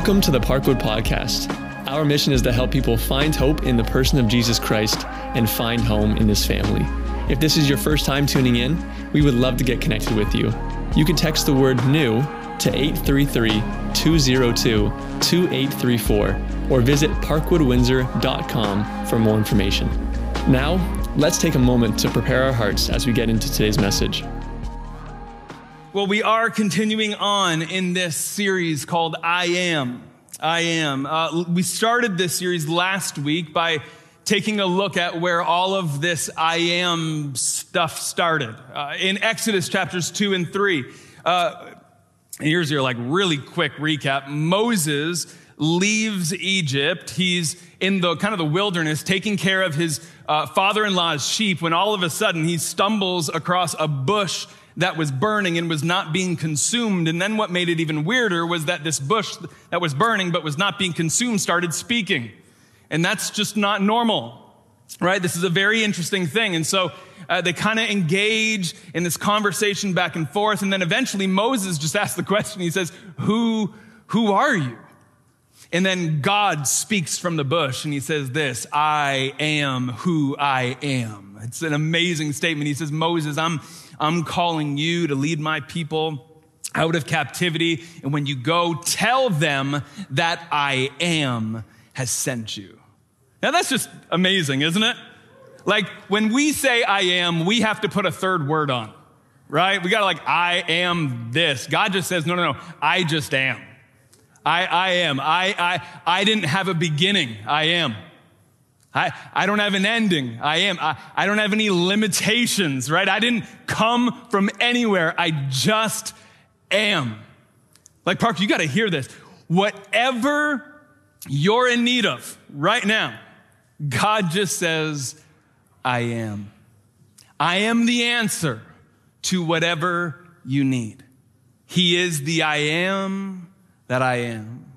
Welcome to the Parkwood Podcast. Our mission is to help people find hope in the person of Jesus Christ and find home in His family. If this is your first time tuning in, we would love to get connected with you. You can text the word new to 833 202 2834 or visit parkwoodwindsor.com for more information. Now, let's take a moment to prepare our hearts as we get into today's message. Well, we are continuing on in this series called I Am. I Am. Uh, we started this series last week by taking a look at where all of this I Am stuff started. Uh, in Exodus chapters 2 and 3. Uh, here's your like really quick recap. Moses leaves Egypt. He's in the kind of the wilderness taking care of his uh, father-in-law's sheep when all of a sudden he stumbles across a bush that was burning and was not being consumed. And then what made it even weirder was that this bush that was burning but was not being consumed started speaking. And that's just not normal, right? This is a very interesting thing. And so uh, they kind of engage in this conversation back and forth. And then eventually Moses just asks the question. He says, who, who are you? And then God speaks from the bush and he says this, I am who I am. It's an amazing statement. He says, Moses, I'm, I'm calling you to lead my people out of captivity. And when you go, tell them that I am has sent you. Now that's just amazing, isn't it? Like when we say I am, we have to put a third word on, right? We gotta like, I am this. God just says, no, no, no, I just am. I, I am. I, I, I didn't have a beginning. I am. I, I don't have an ending. I am. I, I don't have any limitations, right? I didn't come from anywhere. I just am. Like, Park, you got to hear this. Whatever you're in need of right now, God just says, I am. I am the answer to whatever you need. He is the I am that I am.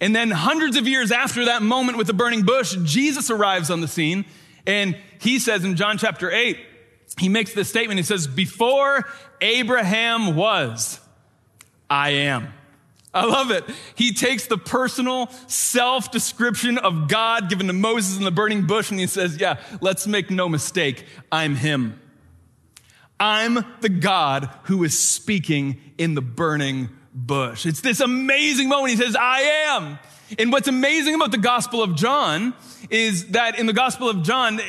And then hundreds of years after that moment with the burning bush, Jesus arrives on the scene and he says in John chapter 8, he makes this statement. He says, Before Abraham was, I am. I love it. He takes the personal self description of God given to Moses in the burning bush and he says, Yeah, let's make no mistake. I'm him. I'm the God who is speaking in the burning bush. It's this amazing moment. He says, I am. And what's amazing about the Gospel of John is that in the Gospel of John,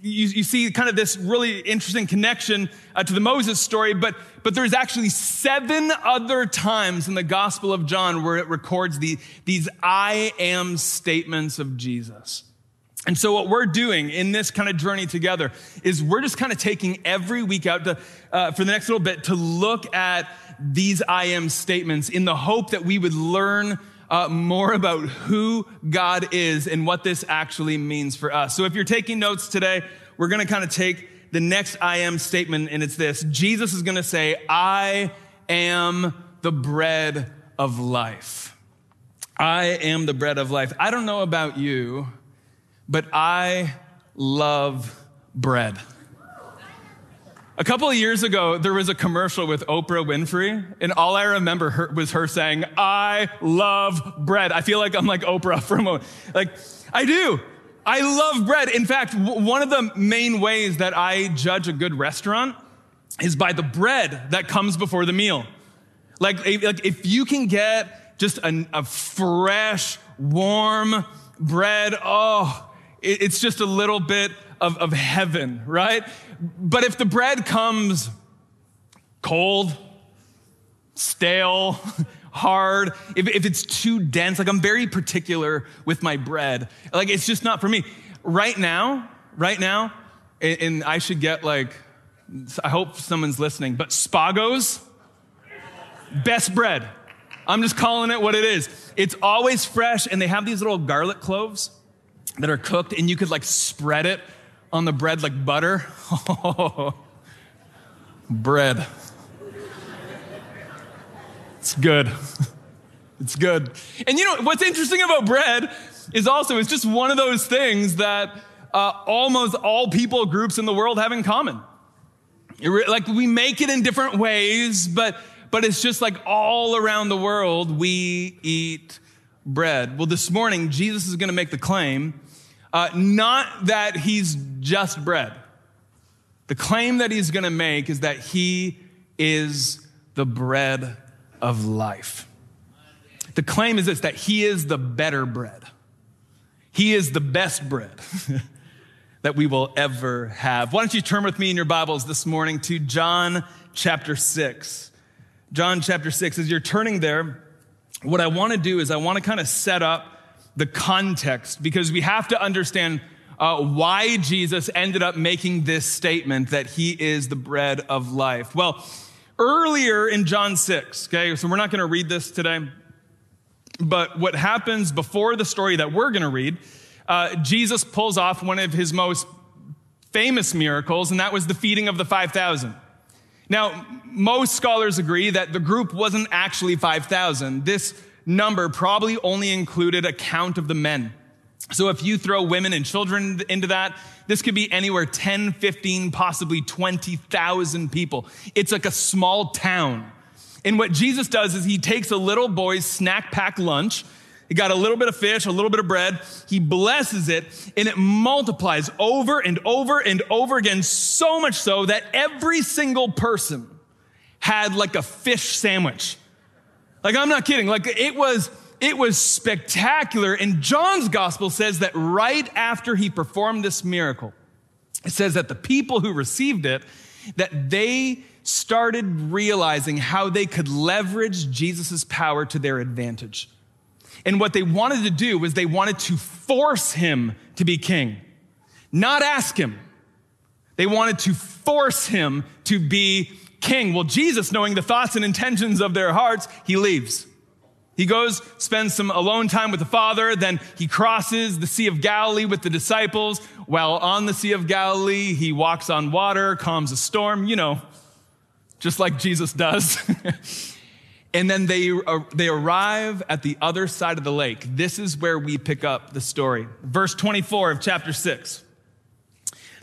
you, you see kind of this really interesting connection uh, to the Moses story, but, but there's actually seven other times in the Gospel of John where it records the, these I am statements of Jesus. And so what we're doing in this kind of journey together is we're just kind of taking every week out to, uh, for the next little bit to look at these I am statements in the hope that we would learn uh, more about who God is and what this actually means for us. So if you're taking notes today, we're going to kind of take the next I am statement and it's this. Jesus is going to say, I am the bread of life. I am the bread of life. I don't know about you, but I love bread. A couple of years ago, there was a commercial with Oprah Winfrey, and all I remember her, was her saying, I love bread. I feel like I'm like Oprah for a moment. Like, I do. I love bread. In fact, one of the main ways that I judge a good restaurant is by the bread that comes before the meal. Like, like if you can get just a, a fresh, warm bread, oh, it's just a little bit of, of heaven, right? But if the bread comes cold, stale, hard, if, if it's too dense, like I'm very particular with my bread. Like it's just not for me. Right now, right now, and, and I should get like, I hope someone's listening, but Spago's, best bread. I'm just calling it what it is. It's always fresh, and they have these little garlic cloves that are cooked, and you could like spread it on the bread like butter. bread. It's good. It's good. And you know, what's interesting about bread is also it's just one of those things that uh, almost all people groups in the world have in common. like we make it in different ways, but but it's just like all around the world we eat bread. Well, this morning, Jesus is going to make the claim uh, not that he's just bread. The claim that he's going to make is that he is the bread of life. The claim is this that he is the better bread. He is the best bread that we will ever have. Why don't you turn with me in your Bibles this morning to John chapter 6. John chapter 6. As you're turning there, what I want to do is I want to kind of set up the context because we have to understand uh, why Jesus ended up making this statement that he is the bread of life. Well, earlier in John 6, okay, so we're not going to read this today, but what happens before the story that we're going to read, uh, Jesus pulls off one of his most famous miracles, and that was the feeding of the 5,000. Now, most scholars agree that the group wasn't actually 5,000. This number probably only included a count of the men. So if you throw women and children into that, this could be anywhere 10, 15, possibly 20,000 people. It's like a small town. And what Jesus does is he takes a little boy's snack pack lunch. He got a little bit of fish, a little bit of bread. He blesses it and it multiplies over and over and over again, so much so that every single person had like a fish sandwich. Like, I'm not kidding. Like, it was, it was spectacular. And John's gospel says that right after he performed this miracle, it says that the people who received it, that they started realizing how they could leverage Jesus' power to their advantage. And what they wanted to do was they wanted to force him to be king, not ask him. They wanted to force him to be king. Well, Jesus, knowing the thoughts and intentions of their hearts, he leaves. He goes, spends some alone time with the Father, then he crosses the Sea of Galilee with the disciples. While on the Sea of Galilee, he walks on water, calms a storm, you know, just like Jesus does. and then they, uh, they arrive at the other side of the lake. This is where we pick up the story. Verse 24 of chapter 6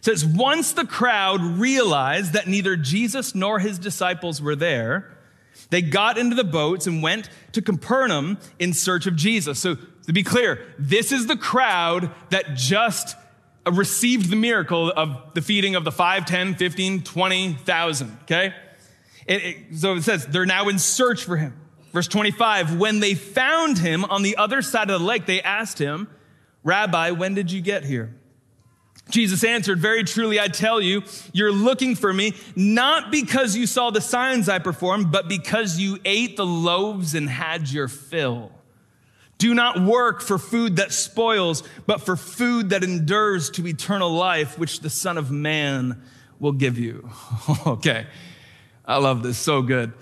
says, Once the crowd realized that neither Jesus nor his disciples were there, they got into the boats and went to Capernaum in search of Jesus. So, to be clear, this is the crowd that just uh, received the miracle of the feeding of the 5, 10, 15, 20,000, okay? It, it, so it says they're now in search for him. Verse 25, when they found him on the other side of the lake, they asked him, Rabbi, when did you get here? Jesus answered, Very truly, I tell you, you're looking for me, not because you saw the signs I performed, but because you ate the loaves and had your fill. Do not work for food that spoils, but for food that endures to eternal life, which the Son of Man will give you. okay. I love this. So good.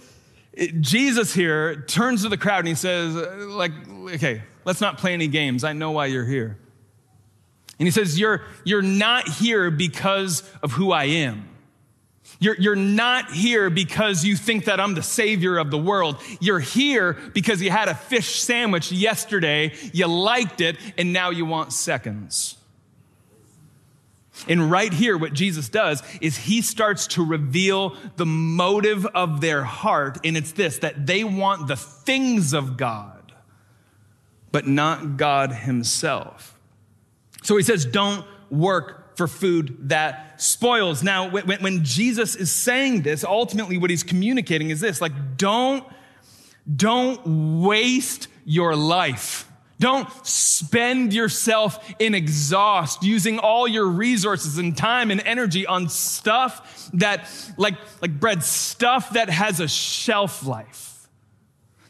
Jesus here turns to the crowd and he says, like, okay, let's not play any games. I know why you're here. And he says, You're, you're not here because of who I am. You're, you're not here because you think that I'm the savior of the world. You're here because you had a fish sandwich yesterday, you liked it, and now you want seconds. And right here, what Jesus does is he starts to reveal the motive of their heart. And it's this that they want the things of God, but not God himself. So he says, don't work for food that spoils. Now, when, when, Jesus is saying this, ultimately what he's communicating is this, like, don't, don't waste your life. Don't spend yourself in exhaust using all your resources and time and energy on stuff that, like, like bread, stuff that has a shelf life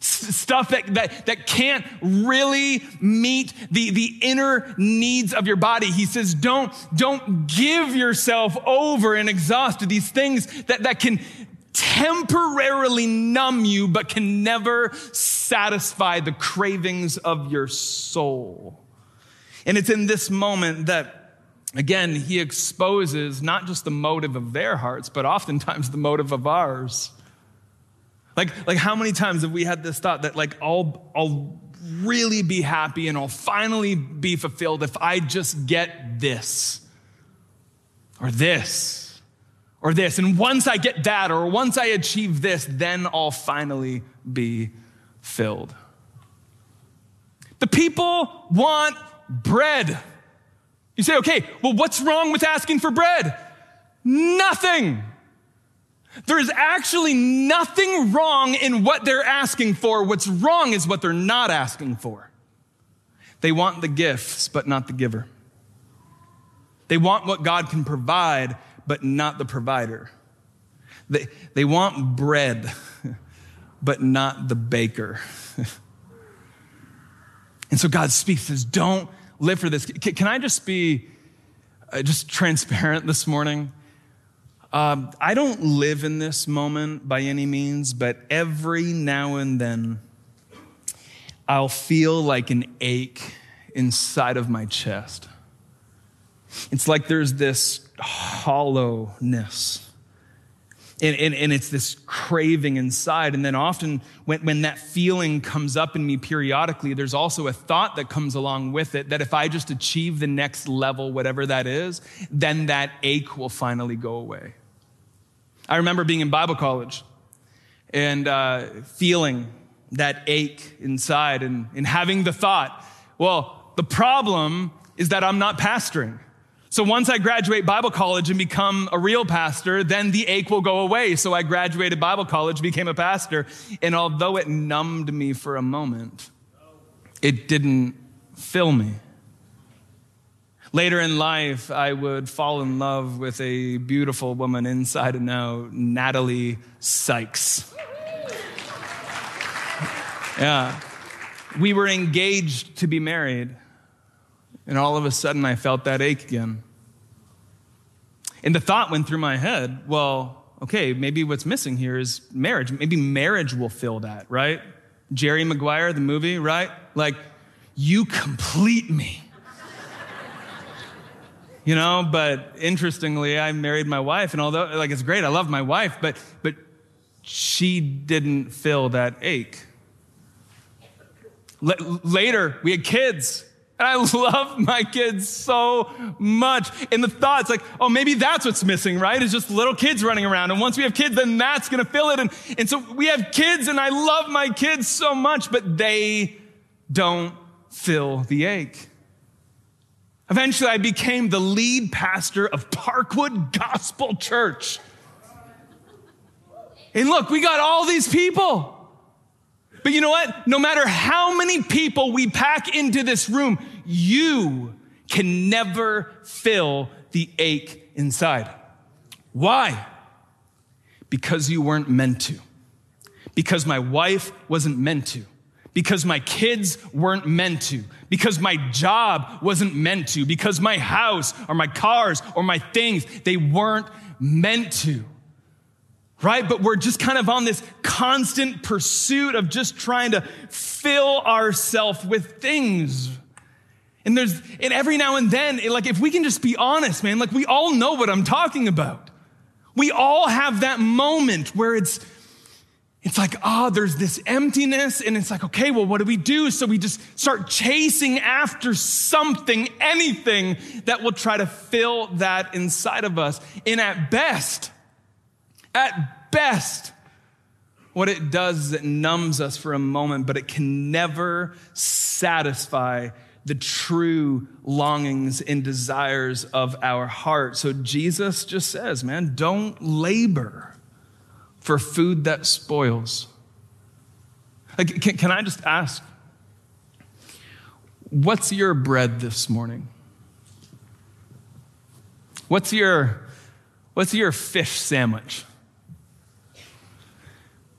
stuff that, that, that can't really meet the, the inner needs of your body. He says, don't, don't give yourself over and exhaust these things that, that can temporarily numb you, but can never satisfy the cravings of your soul. And it's in this moment that Again, he exposes not just the motive of their hearts, but oftentimes the motive of ours. Like, like how many times have we had this thought that like I'll, I'll really be happy and I'll finally be fulfilled if I just get this or this or this. And once I get that or once I achieve this, then I'll finally be filled. The people want bread. You say, okay, well, what's wrong with asking for bread? Nothing. There is actually nothing wrong in what they're asking for. What's wrong is what they're not asking for. They want the gifts, but not the giver. They want what God can provide, but not the provider. They, they want bread, but not the baker. and so God speaks, says, Don't live for this. Can, I just be uh, just transparent this morning? Um, I don't live in this moment by any means, but every now and then I'll feel like an ache inside of my chest. It's like there's this hollowness. And, and, and, it's this craving inside. And then often, when, when that feeling comes up in me periodically, there's also a thought that comes along with it that if I just achieve the next level, whatever that is, then that ache will finally go away. I remember being in Bible college and uh, feeling that ache inside and, and having the thought, well, the problem is that I'm not pastoring. So once I graduate Bible college and become a real pastor, then the ache will go away. So I graduated Bible college, became a pastor, and although it numbed me for a moment, it didn't fill me. Later in life, I would fall in love with a beautiful woman inside and out, Natalie Sykes. Yeah. We were engaged to be married, and all of a sudden I felt that ache again. And the thought went through my head well, okay, maybe what's missing here is marriage. Maybe marriage will fill that, right? Jerry Maguire, the movie, right? Like, you complete me you know but interestingly i married my wife and although like it's great i love my wife but but she didn't fill that ache. L- later we had kids and i love my kids so much. And the thoughts like oh maybe that's what's missing right? Is just little kids running around and once we have kids then that's going to fill it. And, and so we have kids and i love my kids so much but they don't fill the ache Eventually, I became the lead pastor of Parkwood Gospel Church. And look, we got all these people. But you know what? No matter how many people we pack into this room, you can never fill the ache inside. Why? Because you weren't meant to. Because my wife wasn't meant to because my kids weren't meant to, because my job wasn't meant to, because my house or my cars or my things, they weren't meant to. Right? But we're just kind of on this constant pursuit of just trying to fill ourselves with things. And there's, and every now and then, like if we can just be honest, man, like we all know what I'm talking about. We all have that moment where it's, it's like, ah, oh, there's this emptiness, and it's like, okay, well, what do we do? So we just start chasing after something, anything that will try to fill that inside of us. And at best, at best, what it does is it numbs us for a moment, but it can never satisfy the true longings and desires of our heart. So Jesus just says, man, don't labor for food that spoils. Like, can, can I just ask, what's your bread this morning? What's your, what's your fish sandwich?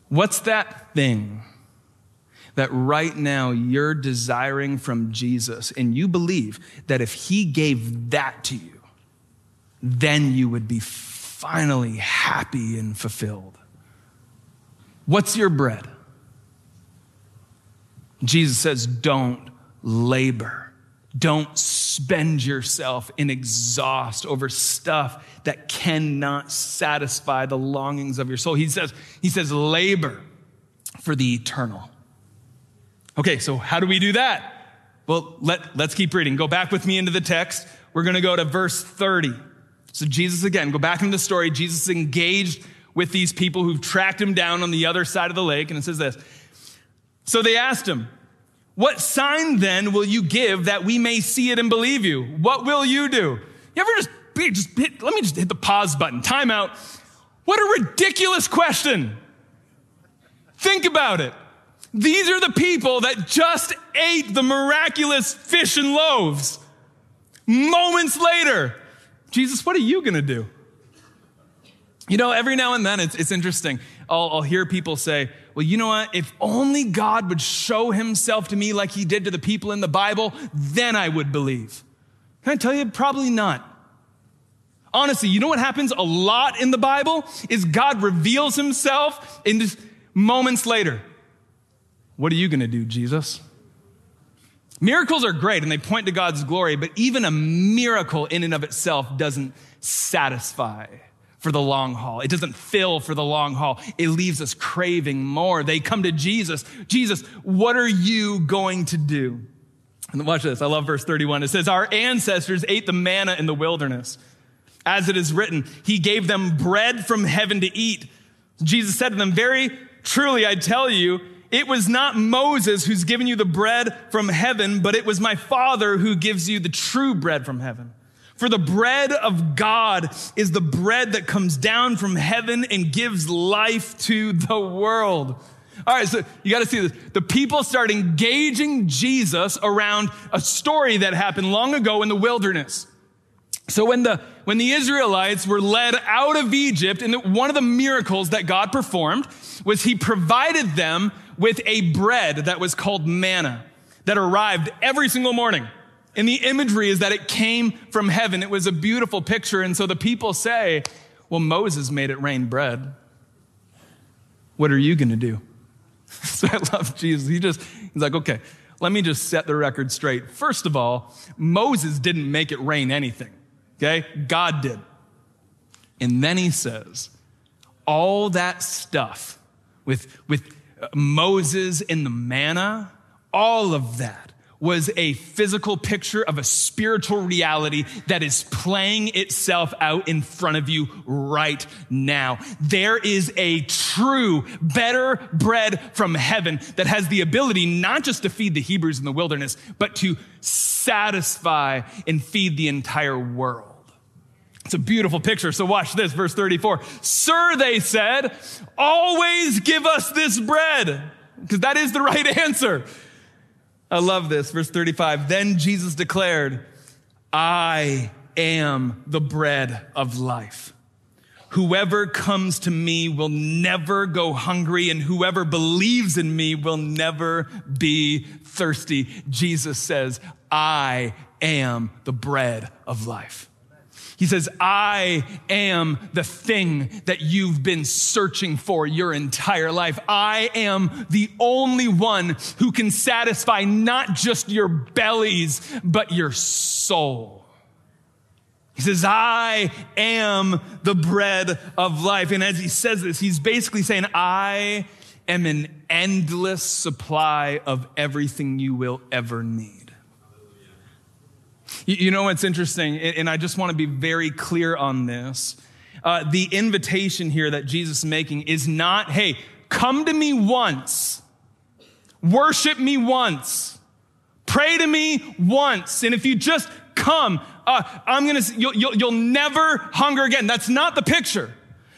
What's that thing that right now you're desiring from Jesus and you believe that if he gave that to you, then you would be finally happy and fulfilled? What's your bread? Jesus says, don't labor. Don't spend yourself in exhaust over stuff that cannot satisfy the longings of your soul. He says, he says, labor for the eternal. Okay, so how do we do that? Well, let, let's keep reading. Go back with me into the text. We're going to go to verse 30. So, Jesus, again, go back into the story. Jesus engaged with these people who've tracked him down on the other side of the lake. And it says this So they asked him, What sign then will you give that we may see it and believe you? What will you do? You ever just, just hit, let me just hit the pause button, time out. What a ridiculous question. Think about it. These are the people that just ate the miraculous fish and loaves. Moments later, Jesus, what are you going to do? You know, every now and then it's, it's interesting. I'll, I'll hear people say, well, you know what? If only God would show himself to me like he did to the people in the Bible, then I would believe. Can I tell you? Probably not. Honestly, you know what happens a lot in the Bible? Is God reveals himself in just moments later. What are you going to do, Jesus? Miracles are great and they point to God's glory, but even a miracle in and of itself doesn't satisfy for the long haul. It doesn't fill for the long haul. It leaves us craving more. They come to Jesus. Jesus, what are you going to do? And watch this. I love verse 31. It says, Our ancestors ate the manna in the wilderness. As it is written, He gave them bread from heaven to eat. Jesus said to them, Very truly, I tell you, it was not Moses who's given you the bread from heaven, but it was my Father who gives you the true bread from heaven. For the bread of God is the bread that comes down from heaven and gives life to the world. All right, so you got to see this. The people start engaging Jesus around a story that happened long ago in the wilderness. So when the when the Israelites were led out of Egypt, and one of the miracles that God performed was He provided them with a bread that was called manna that arrived every single morning. And the imagery is that it came from heaven. It was a beautiful picture. And so the people say, well, Moses made it rain bread. What are you going to do? so I love Jesus. He just, he's like, okay, let me just set the record straight. First of all, Moses didn't make it rain anything. Okay? God did. And then he says, all that stuff with, with uh, Moses and the manna, all of that was a physical picture of a spiritual reality that is playing itself out in front of you right now. There is a true, better bread from heaven that has the ability not just to feed the Hebrews in the wilderness, but to satisfy and feed the entire world. It's a beautiful picture. So watch this, verse 34. Sir, they said, always give us this bread. Because that is the right answer. I love this. Verse 35. Then Jesus declared, I am the bread of life. Whoever comes to me will never go hungry, and whoever believes in me will never be thirsty. Jesus says, I am the bread of life. He says, I am the thing that you've been searching for your entire life. I am the only one who can satisfy not just your bellies, but your soul. He says, I am the bread of life. And as he says this, he's basically saying, I am an endless supply of everything you will ever need. You know what's interesting, and I just want to be very clear on this. Uh, the invitation here that Jesus is making is not, hey, come to me once, worship me once, pray to me once, and if you just come, uh, I'm gonna, you'll, you'll, you'll never hunger again. That's not the picture.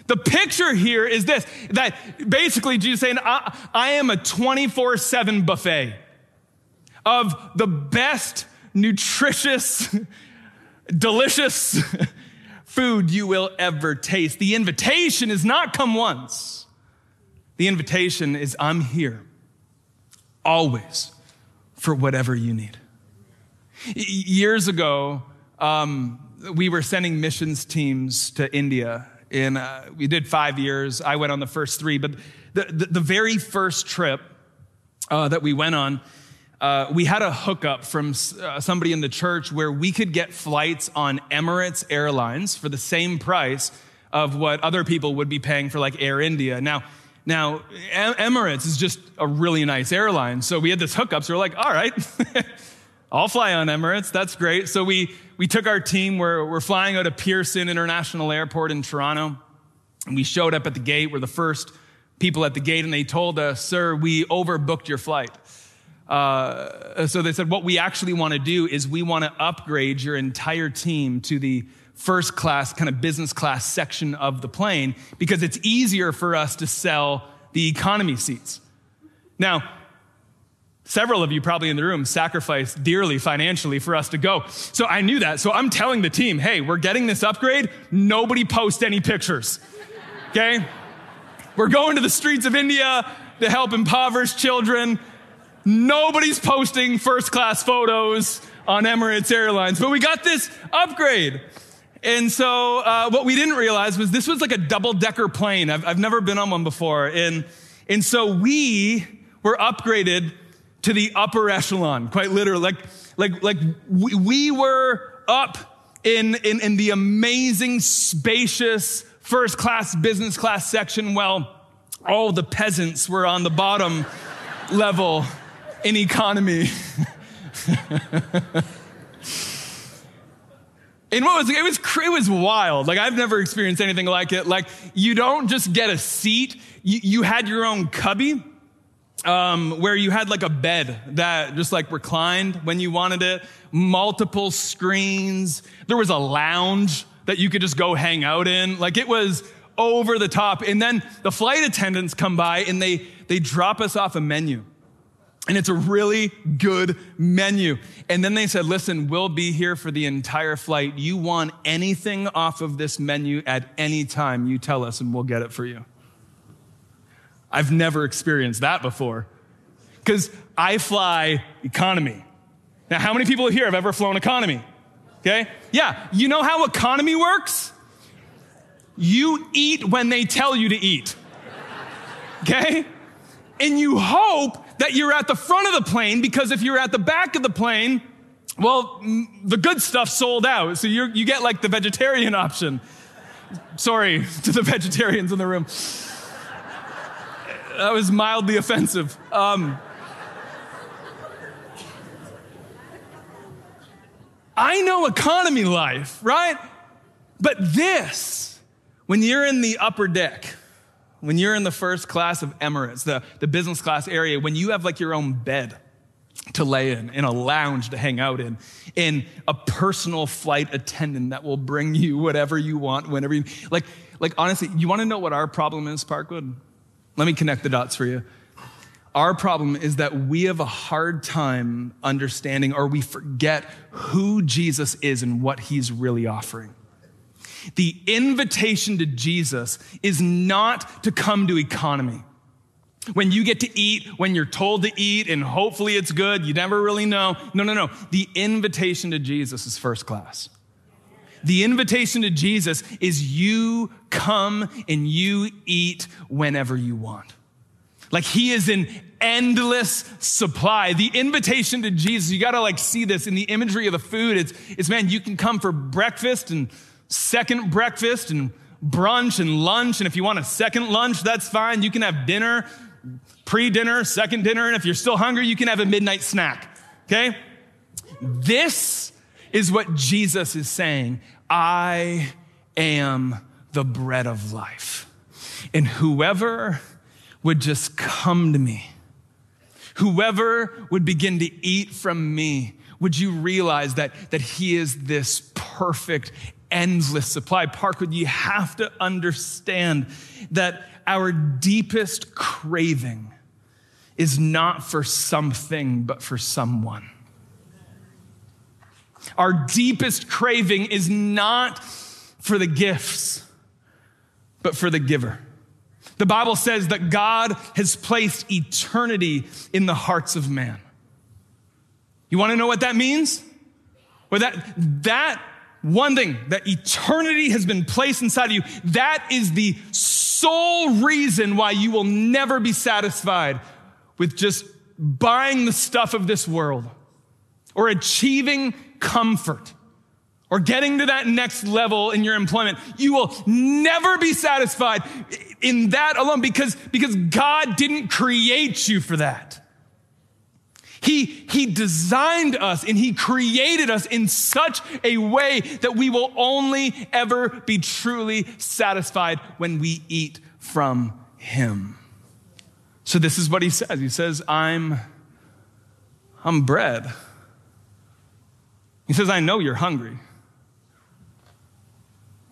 The picture here is this that basically Jesus saying, I, I am a 24 7 buffet of the best nutritious, delicious food you will ever taste. The invitation is not come once. The invitation is I'm here always for whatever you need. Years ago, um, we were sending missions teams to India. In, uh, we did five years. I went on the first three, but the, the, the very first trip uh, that we went on, uh, we had a hookup from uh, somebody in the church where we could get flights on Emirates Airlines for the same price of what other people would be paying for like Air India. Now, now Emirates is just a really nice airline, so we had this hookup. So we're like, all right, I'll fly on Emirates. That's great. So we we took our team. We're we're flying out of Pearson International Airport in Toronto, and we showed up at the gate. We're the first people at the gate, and they told us, "Sir, we overbooked your flight." Uh, so they said, what we actually want to do is we want to upgrade your entire team to the first class, kind of business class section of the plane because it's easier for us to sell the economy seats. Now, several of you probably in the room sacrificed dearly financially for us to go. So I knew that. So I'm telling the team, hey, we're getting this upgrade. Nobody post any pictures. Okay? We're going to the streets of India to help impoverished children. Nobody's posting first class photos on Emirates Airlines, but we got this upgrade. And so, uh, what we didn't realize was this was like a double decker plane. I've, I've never been on one before. And, and so we were upgraded to the upper echelon, quite literally. Like, like, like we, we were up in, in, in the amazing, spacious first class, business class section. Well, all the peasants were on the bottom level in economy. And what was it was it was wild. Like I've never experienced anything like it. Like you don't just get a seat. You, you had your own cubby, um, where you had like a bed that just like reclined when you wanted it. Multiple screens. There was a lounge that you could just go hang out in. Like it was over the top. And then the flight attendants come by and they they drop us off a menu. And it's a really good menu. And then they said, listen, we'll be here for the entire flight. You want anything off of this menu at any time, you tell us and we'll get it for you. I've never experienced that before because I fly economy. Now, how many people here have ever flown economy? Okay? Yeah, you know how economy works? You eat when they tell you to eat. Okay? And you hope that you're at the front of the plane because if you're at the back of the plane, well, the good stuff sold out. So you you get like the vegetarian option. Sorry to the vegetarians in the room. That was mildly offensive. Um, I know economy life, right? But this, when you're in the upper deck, when you're in the first class of Emirates, the, the business class area, when you have like your own bed to lay in, in a lounge to hang out in, in a personal flight attendant that will bring you whatever you want whenever you, like, like honestly, you want to know what our problem is, Parkwood? Let me connect the dots for you. Our problem is that we have a hard time understanding or we forget who Jesus is and what he's really offering. The invitation to Jesus is not to come to economy. When you get to eat, when you're told to eat, and hopefully it's good, you never really know. No, no, no. The invitation to Jesus is first class. The invitation to Jesus is you come and you eat whenever you want. Like he is an endless supply. The invitation to Jesus, you gotta like see this in the imagery of the food. It's, it's man, you can come for breakfast and second breakfast and brunch and lunch. And if you want a second lunch, that's fine. You can have dinner, pre dinner, second dinner. And if you're still hungry, you can have a midnight snack. Okay? This is what Jesus is saying I am the bread of life. And whoever would just come to me, whoever would begin to eat from me, would you realize that, that he is this perfect endless supply. Parkwood, you have to understand that our deepest craving is not for something, but for someone. Our deepest craving is not for the gifts, but for the giver. The Bible says that God has placed eternity in the hearts of man. You want to know what that means? Well, that, that one thing that eternity has been placed inside of you, that is the sole reason why you will never be satisfied with just buying the stuff of this world or achieving comfort or getting to that next level in your employment. You will never be satisfied in that alone because, because God didn't create you for that. He, he designed us and He created us in such a way that we will only ever be truly satisfied when we eat from Him. So, this is what He says He says, I'm I'm bread. He says, I know you're hungry.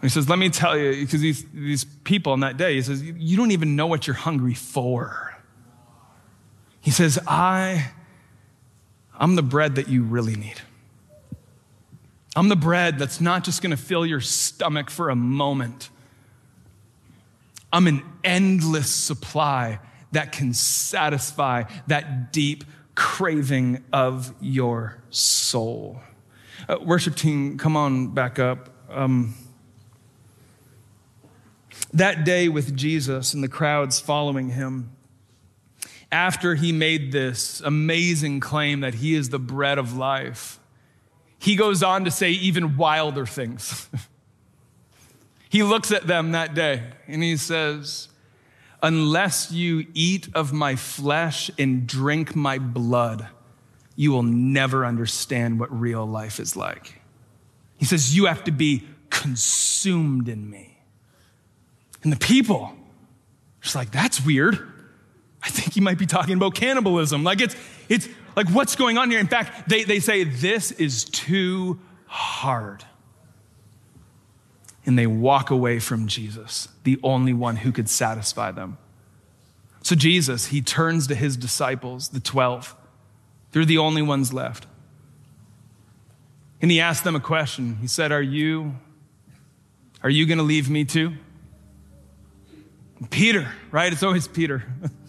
He says, Let me tell you, because these, these people on that day, he says, You don't even know what you're hungry for. He says, I, I'm the bread that you really need. I'm the bread that's not just going to fill your stomach for a moment. I'm an endless supply that can satisfy that deep craving of your soul. Uh, worship team, come on back up. Um, that day with Jesus and the crowds following him, after he made this amazing claim that he is the bread of life, he goes on to say even wilder things. he looks at them that day and he says, Unless you eat of my flesh and drink my blood, you will never understand what real life is like. He says, You have to be consumed in me. And the people, just like, That's weird. I think he might be talking about cannibalism. Like, it's, it's like, what's going on here? In fact, they, they say, This is too hard. And they walk away from Jesus, the only one who could satisfy them. So, Jesus, he turns to his disciples, the 12. They're the only ones left. And he asked them a question. He said, Are you, are you going to leave me too? Peter, right? It's always Peter.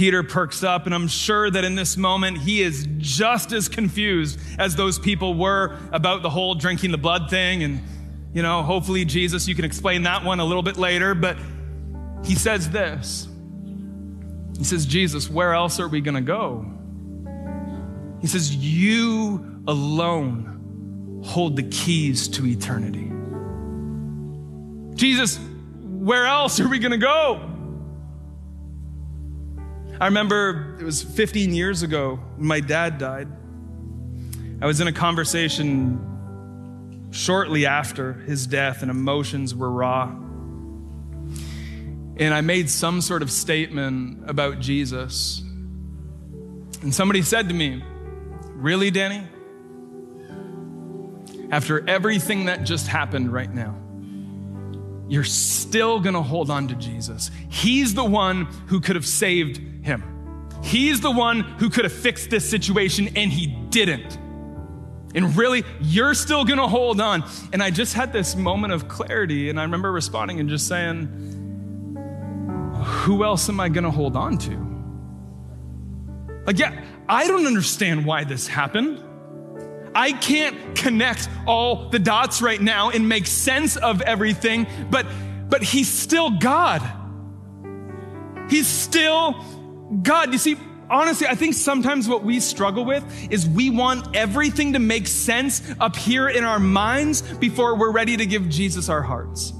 Peter perks up, and I'm sure that in this moment he is just as confused as those people were about the whole drinking the blood thing. And, you know, hopefully, Jesus, you can explain that one a little bit later. But he says this He says, Jesus, where else are we going to go? He says, You alone hold the keys to eternity. Jesus, where else are we going to go? I remember it was 15 years ago when my dad died. I was in a conversation shortly after his death, and emotions were raw. And I made some sort of statement about Jesus. And somebody said to me, Really, Danny? After everything that just happened right now, you're still gonna hold on to Jesus. He's the one who could have saved him. He's the one who could have fixed this situation, and he didn't. And really, you're still gonna hold on. And I just had this moment of clarity, and I remember responding and just saying, Who else am I gonna hold on to? Like, yeah, I don't understand why this happened. I can't connect all the dots right now and make sense of everything, but but he's still God. He's still God, you see, honestly, I think sometimes what we struggle with is we want everything to make sense up here in our minds before we're ready to give Jesus our hearts.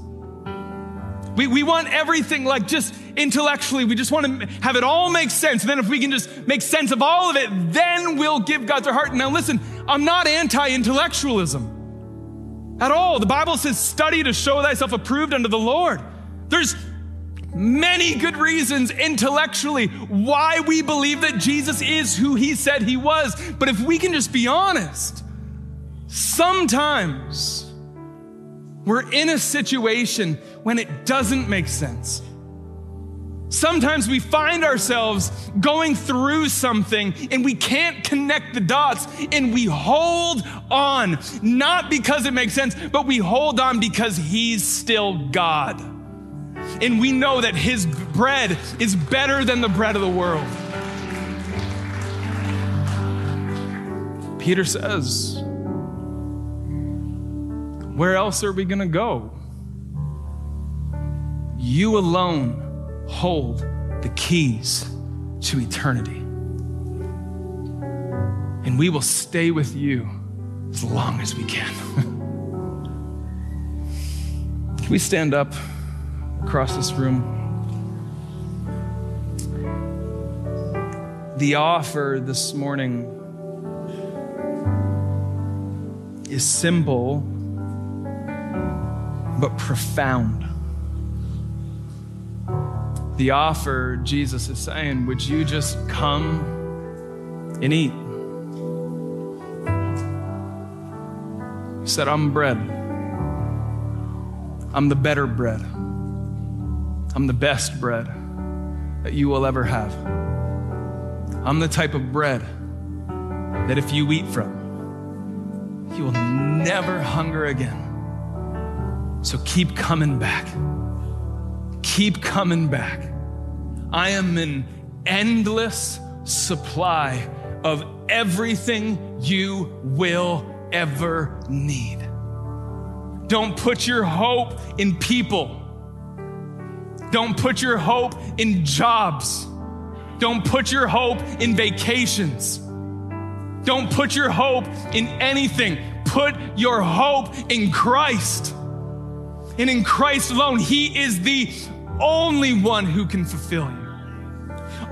We, we want everything like just intellectually, we just want to have it all make sense. And then if we can just make sense of all of it, then we'll give God our heart. Now listen, I'm not anti-intellectualism at all. The Bible says, study to show thyself approved unto the Lord. There's many good reasons intellectually why we believe that Jesus is who he said he was. But if we can just be honest, sometimes we're in a situation when it doesn't make sense. Sometimes we find ourselves going through something and we can't connect the dots and we hold on, not because it makes sense, but we hold on because He's still God and we know that his bread is better than the bread of the world. Peter says, Where else are we going to go? You alone hold the keys to eternity. And we will stay with you as long as we can. can we stand up? Across this room. The offer this morning is simple but profound. The offer, Jesus is saying, would you just come and eat. He said, I'm bread. I'm the better bread. I'm the best bread that you will ever have. I'm the type of bread that if you eat from, you will never hunger again. So keep coming back. Keep coming back. I am an endless supply of everything you will ever need. Don't put your hope in people. Don't put your hope in jobs. Don't put your hope in vacations. Don't put your hope in anything. Put your hope in Christ. And in Christ alone, He is the only one who can fulfill you.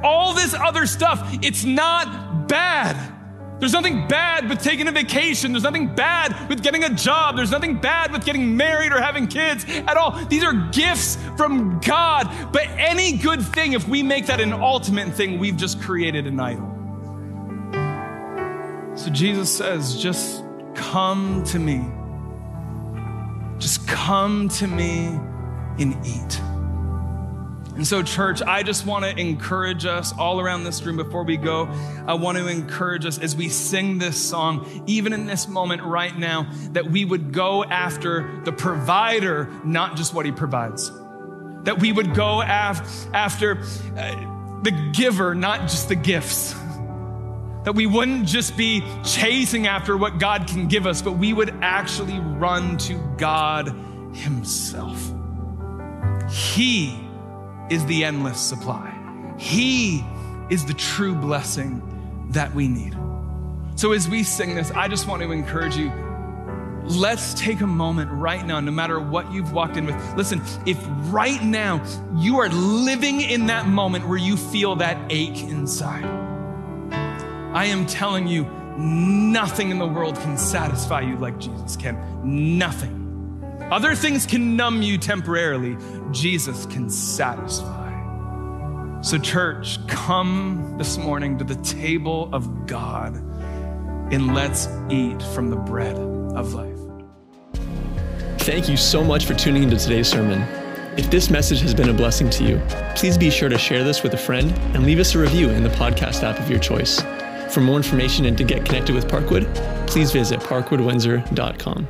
All this other stuff, it's not bad. There's nothing bad with taking a vacation. There's nothing bad with getting a job. There's nothing bad with getting married or having kids at all. These are gifts from God. But any good thing, if we make that an ultimate thing, we've just created an idol. So Jesus says, just come to me. Just come to me and eat. And so, church, I just want to encourage us all around this room before we go. I want to encourage us as we sing this song, even in this moment right now, that we would go after the provider, not just what he provides. That we would go af- after uh, the giver, not just the gifts. That we wouldn't just be chasing after what God can give us, but we would actually run to God Himself. He is the endless supply. He is the true blessing that we need. So, as we sing this, I just want to encourage you let's take a moment right now, no matter what you've walked in with. Listen, if right now you are living in that moment where you feel that ache inside, I am telling you, nothing in the world can satisfy you like Jesus can. Nothing. Other things can numb you temporarily, Jesus can satisfy. So, church, come this morning to the table of God and let's eat from the bread of life. Thank you so much for tuning into today's sermon. If this message has been a blessing to you, please be sure to share this with a friend and leave us a review in the podcast app of your choice. For more information and to get connected with Parkwood, please visit parkwoodwindsor.com.